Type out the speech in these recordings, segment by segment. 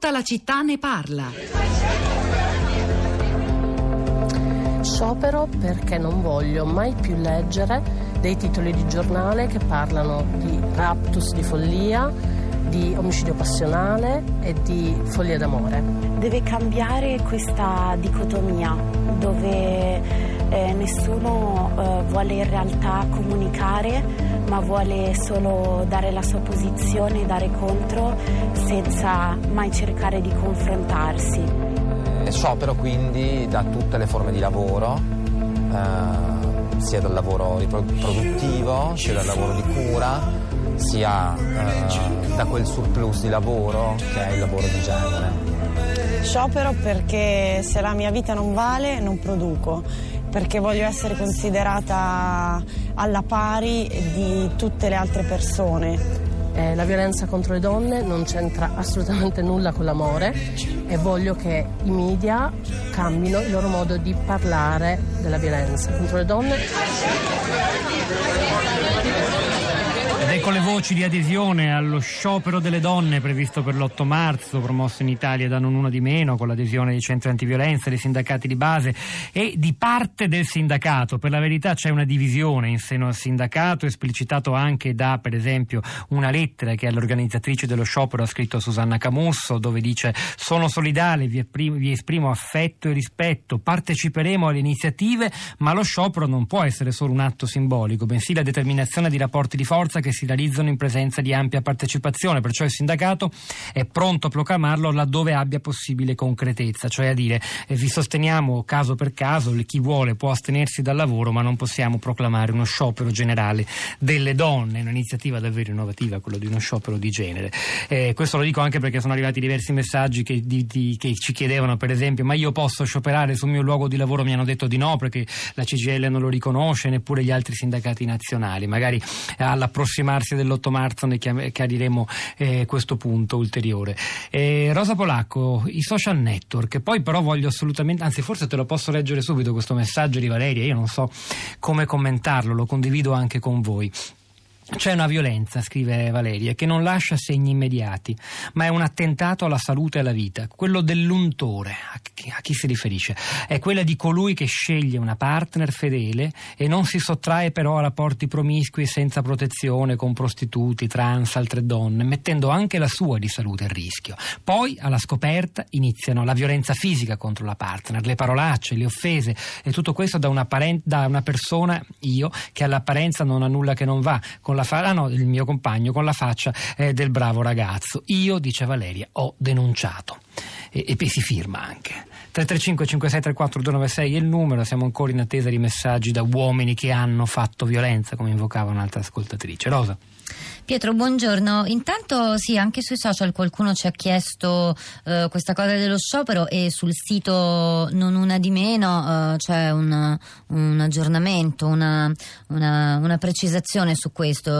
Tutta la città ne parla. Sciopero perché non voglio mai più leggere dei titoli di giornale che parlano di raptus di follia, di omicidio passionale e di follia d'amore. Deve cambiare questa dicotomia dove eh, nessuno eh, vuole in realtà comunicare ma vuole solo dare la sua posizione, dare contro senza mai cercare di confrontarsi. Eh, sciopero quindi da tutte le forme di lavoro, eh, sia dal lavoro produttivo, sia dal lavoro di cura, sia eh, da quel surplus di lavoro che è il lavoro di genere. Sciopero perché se la mia vita non vale non produco perché voglio essere considerata alla pari di tutte le altre persone. Eh, la violenza contro le donne non c'entra assolutamente nulla con l'amore e voglio che i media cambino il loro modo di parlare della violenza contro le donne. Ecco le voci di adesione allo sciopero delle donne previsto per l'8 marzo, promosso in Italia da non una di meno, con l'adesione dei centri antiviolenza, dei sindacati di base e di parte del sindacato. Per la verità c'è una divisione in seno al sindacato, esplicitato anche da, per esempio, una lettera che all'organizzatrice dello sciopero ha scritto Susanna Camusso, dove dice sono solidale, vi esprimo, vi esprimo affetto e rispetto, parteciperemo alle iniziative, ma lo sciopero non può essere solo un atto simbolico, bensì la determinazione di rapporti di forza che si realizzano in presenza di ampia partecipazione, perciò il sindacato è pronto a proclamarlo laddove abbia possibile concretezza, cioè a dire eh, vi sosteniamo caso per caso, chi vuole può astenersi dal lavoro, ma non possiamo proclamare uno sciopero generale delle donne, un'iniziativa davvero innovativa, quello di uno sciopero di genere. Eh, questo lo dico anche perché sono arrivati diversi messaggi che, di, di, che ci chiedevano, per esempio, ma io posso scioperare sul mio luogo di lavoro? Mi hanno detto di no perché la CGL non lo riconosce, neppure gli altri sindacati nazionali. Magari all'approssimazione approssimarsi dell'8 marzo ne chiariremo eh, questo punto ulteriore. Eh, Rosa Polacco, i social network, poi però voglio assolutamente, anzi forse te lo posso leggere subito questo messaggio di Valeria, io non so come commentarlo, lo condivido anche con voi. C'è una violenza, scrive Valeria, che non lascia segni immediati, ma è un attentato alla salute e alla vita. Quello dell'untore, a chi, si riferisce? È quella di colui che sceglie una partner fedele e non si sottrae però a rapporti promiscui senza protezione con prostituti, trans, altre donne, mettendo anche la sua di salute a rischio. Poi, alla scoperta, iniziano la violenza fisica contro la partner, le parolacce, le offese e tutto questo da una, parent- da una persona, io, che all'apparenza non ha nulla che non va, con la fa- ah no, il mio compagno con la faccia eh, del bravo ragazzo. Io, dice Valeria, ho denunciato. E, e si firma anche. 335 5634 296 è il numero, siamo ancora in attesa di messaggi da uomini che hanno fatto violenza, come invocava un'altra ascoltatrice. Rosa. Pietro, buongiorno. Intanto sì, anche sui social qualcuno ci ha chiesto eh, questa cosa dello sciopero e sul sito Non Una di Meno eh, c'è un, un aggiornamento, una, una, una, precisazione su questo.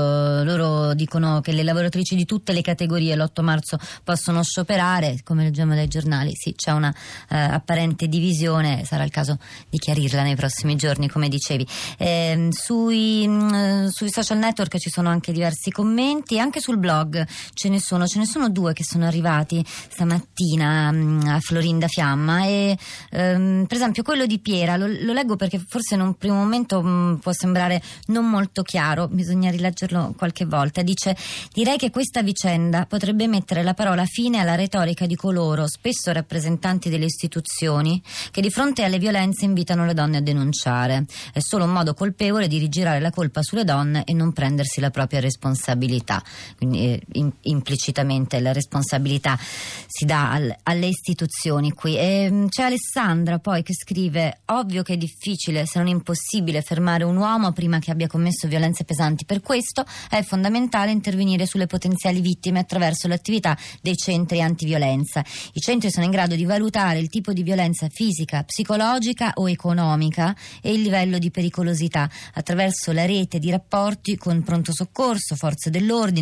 Loro dicono che le lavoratrici di tutte le categorie l'8 marzo possono scioperare, come leggiamo dai giornali. Sì, c'è una eh, apparente divisione, sarà il caso di chiarirla nei prossimi giorni, come dicevi. Ehm, sui, mm, sui social network ci sono anche diversi commenti commenti anche sul blog ce ne sono, ce ne sono due che sono arrivati stamattina um, a Florinda Fiamma e um, per esempio quello di Piera lo, lo, leggo perché forse in un primo momento um, può sembrare non molto chiaro, bisogna rileggerlo qualche volta. Dice direi che questa vicenda potrebbe mettere la parola fine alla retorica di coloro, spesso rappresentanti delle istituzioni, che di fronte alle violenze invitano le donne a denunciare. È solo un modo colpevole di rigirare la colpa sulle donne e non prendersi la propria responsabilità responsabilità, quindi eh, in, implicitamente la responsabilità si dà al, alle istituzioni qui. E, ehm, c'è Alessandra poi che scrive: Ovvio che è difficile, se non impossibile, fermare un uomo prima che abbia commesso violenze pesanti. Per questo è fondamentale intervenire sulle potenziali vittime attraverso l'attività dei centri antiviolenza. I centri sono in grado di valutare il tipo di violenza fisica, psicologica o economica e il livello di pericolosità attraverso la rete di rapporti con pronto soccorso, forze dell'ordine,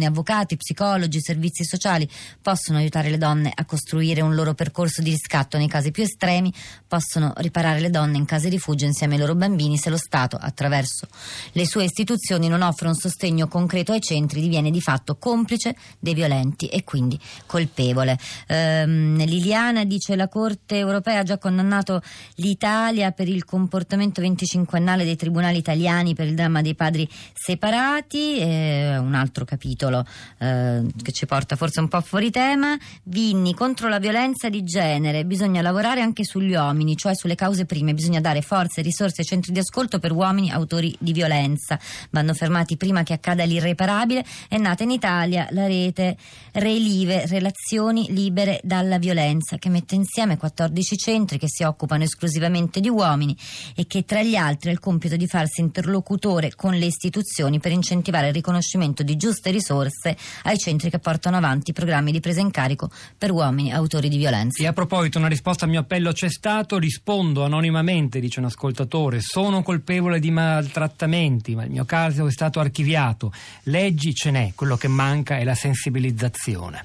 avvocati, psicologi, servizi sociali possono aiutare le donne a costruire un loro percorso di riscatto nei casi più estremi, possono riparare le donne in case rifugio insieme ai loro bambini se lo Stato, attraverso le sue istituzioni, non offre un sostegno concreto ai centri, diviene di fatto complice dei violenti e quindi colpevole. Ehm, Liliana dice la Corte europea ha già condannato l'Italia per il comportamento 25ennale dei tribunali italiani per il dramma dei padri separati, eh, un altro capitolo eh, che ci porta forse un po' fuori tema. Vinni contro la violenza di genere, bisogna lavorare anche sugli uomini, cioè sulle cause prime, bisogna dare forze, risorse e centri di ascolto per uomini autori di violenza. Vanno fermati prima che accada l'irreparabile. È nata in Italia la rete Relive, Relazioni Libere dalla Violenza, che mette insieme 14 centri che si occupano esclusivamente di uomini e che tra gli altri ha il compito di farsi interlocutore con le istituzioni per incentivare il riconoscimento di giuste risorse ai centri che portano avanti programmi di presa in carico per uomini autori di violenza. E a proposito, una risposta al mio appello c'è stato, rispondo anonimamente, dice un ascoltatore, sono colpevole di maltrattamenti, ma il mio caso è stato archiviato. Leggi ce n'è, quello che manca è la sensibilizzazione.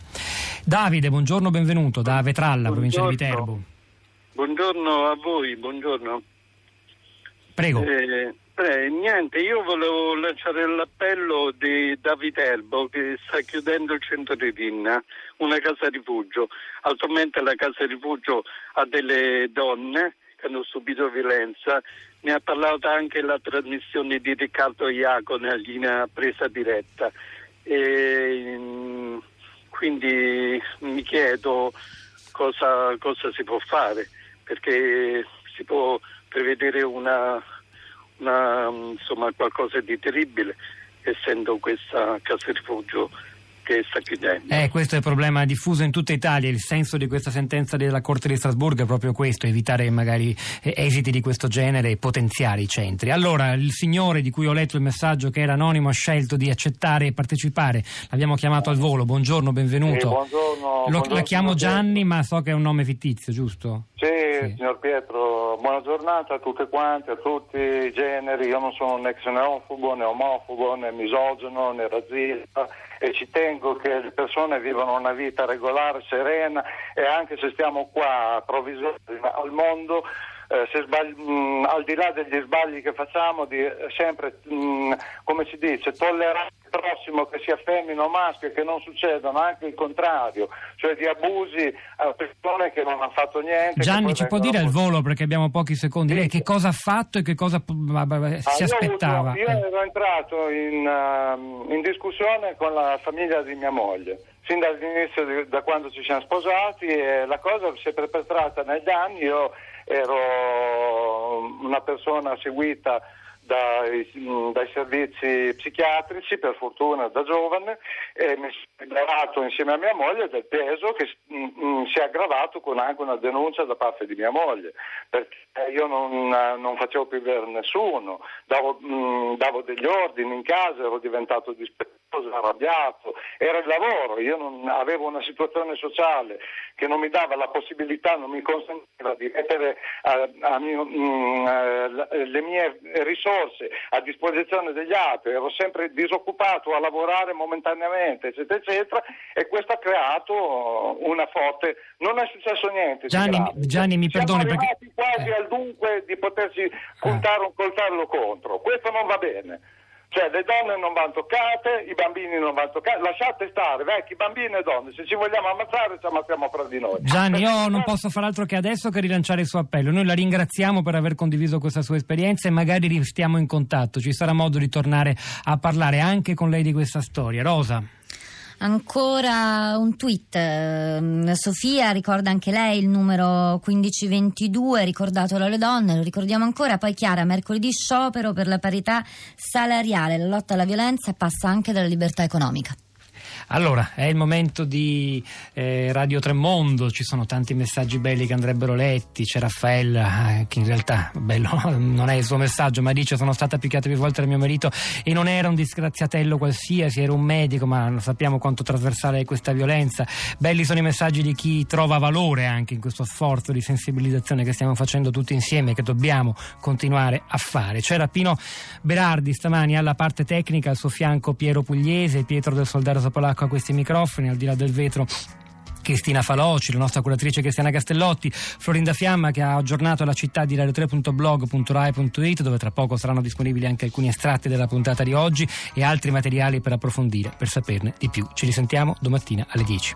Davide, buongiorno, benvenuto, da Vetralla, provincia di Viterbo. Buongiorno a voi, buongiorno. Prego. Eh, eh, niente, io volevo lanciare l'appello di, da Viterbo che sta chiudendo il centro di Rinna, una casa rifugio. Attualmente la casa rifugio ha delle donne che hanno subito violenza. Ne ha parlato anche la trasmissione di Riccardo Iaco nella linea presa diretta. E, mm, quindi mi chiedo cosa, cosa si può fare, perché si può prevedere una, una, insomma, qualcosa di terribile essendo questa casa rifugio che sta chiudendo. Eh, questo è il problema diffuso in tutta Italia. Il senso di questa sentenza della Corte di Strasburgo è proprio questo: evitare magari eh, esiti di questo genere e potenziare i centri. Allora, il signore di cui ho letto il messaggio, che era anonimo, ha scelto di accettare e partecipare. L'abbiamo chiamato al volo. Buongiorno, benvenuto. Sì, buongiorno, Lo, buongiorno, la chiamo Gianni, ma so che è un nome fittizio, giusto? Sì, Sì. signor Pietro, buona giornata a tutte quante, a tutti i generi. Io non sono né xenofobo, né omofobo, né misogono, né razzista e ci tengo che le persone vivano una vita regolare, serena e anche se stiamo qua provvisori al mondo, eh, sbagli- mh, al di là degli sbagli che facciamo, di sempre, mh, come si dice, tollerare prossimo che sia femmina o maschio e che non succedano anche il contrario, cioè di abusi a persone che non hanno fatto niente. Gianni, ci può dire al volo perché abbiamo pochi secondi. Lei che cosa ha fatto e che cosa bah, bah, Ah, si io avuto- aspettava? io Eh. ero entrato in, ehm, in discussione con la famiglia di mia moglie, sin dall'inizio, di- da quando ci siamo sposati, e la cosa si è perpetrata negli anni. Io ero una persona seguita dai, mh, dai servizi psichiatrici, per fortuna da giovane, e mi sono liberato insieme a mia moglie del peso che mh, mh, si è aggravato con anche una denuncia da parte di mia moglie, perché io non, non facevo più vedere nessuno, davo, davo degli ordini in casa, ero diventato dispettoso, arrabbiato, era il lavoro, io non avevo una situazione sociale che non mi dava la possibilità, non mi consentiva di mettere a- a mio- mh, eh, la- le mie risorse a disposizione degli altri, ero sempre disoccupato a lavorare momentaneamente, eccetera, eccetera, e questo ha creato una forte... Non è successo niente. Gianni. Gianni, mi Siamo perdoni perché... quasi eh. al dunque di potersi puntare un coltello contro. Questo non va bene. Cioè le donne non vanno toccate, i bambini non vanno toccati, lasciate stare vecchi, bambini e donne, se ci vogliamo ammazzare ci ammazziamo fra di noi. Gianni, io Perché- non posso fare altro che adesso che rilanciare il suo appello. Noi la ringraziamo per aver condiviso questa sua esperienza e magari restiamo in contatto. Ci sarà modo di tornare a parlare anche con lei di questa storia. Rosa. Ancora un tweet, ehm, Sofia ricorda anche lei il numero 1522, ricordatelo alle donne, lo ricordiamo ancora, poi Chiara, mercoledì sciopero per la parità salariale, la lotta alla violenza passa anche dalla libertà economica. Allora, è il momento di eh, Radio Tremondo, ci sono tanti messaggi belli che andrebbero letti, c'è Raffaella eh, che in realtà, bello, non è il suo messaggio, ma dice sono stata picchiata più volte da mio marito e non era un disgraziatello qualsiasi, era un medico, ma sappiamo quanto trasversale è questa violenza. Belli sono i messaggi di chi trova valore anche in questo sforzo di sensibilizzazione che stiamo facendo tutti insieme, che dobbiamo continuare a fare. C'era Pino Berardi stamani alla parte tecnica, al suo fianco Piero Pugliese, Pietro del Soldato Polacco a questi microfoni, al di là del vetro. Cristina Faloci, la nostra curatrice Cristiana Castellotti, Florinda Fiamma che ha aggiornato la città di radio3.blog.rai.it dove tra poco saranno disponibili anche alcuni estratti della puntata di oggi e altri materiali per approfondire, per saperne di più. Ci risentiamo domattina alle 10.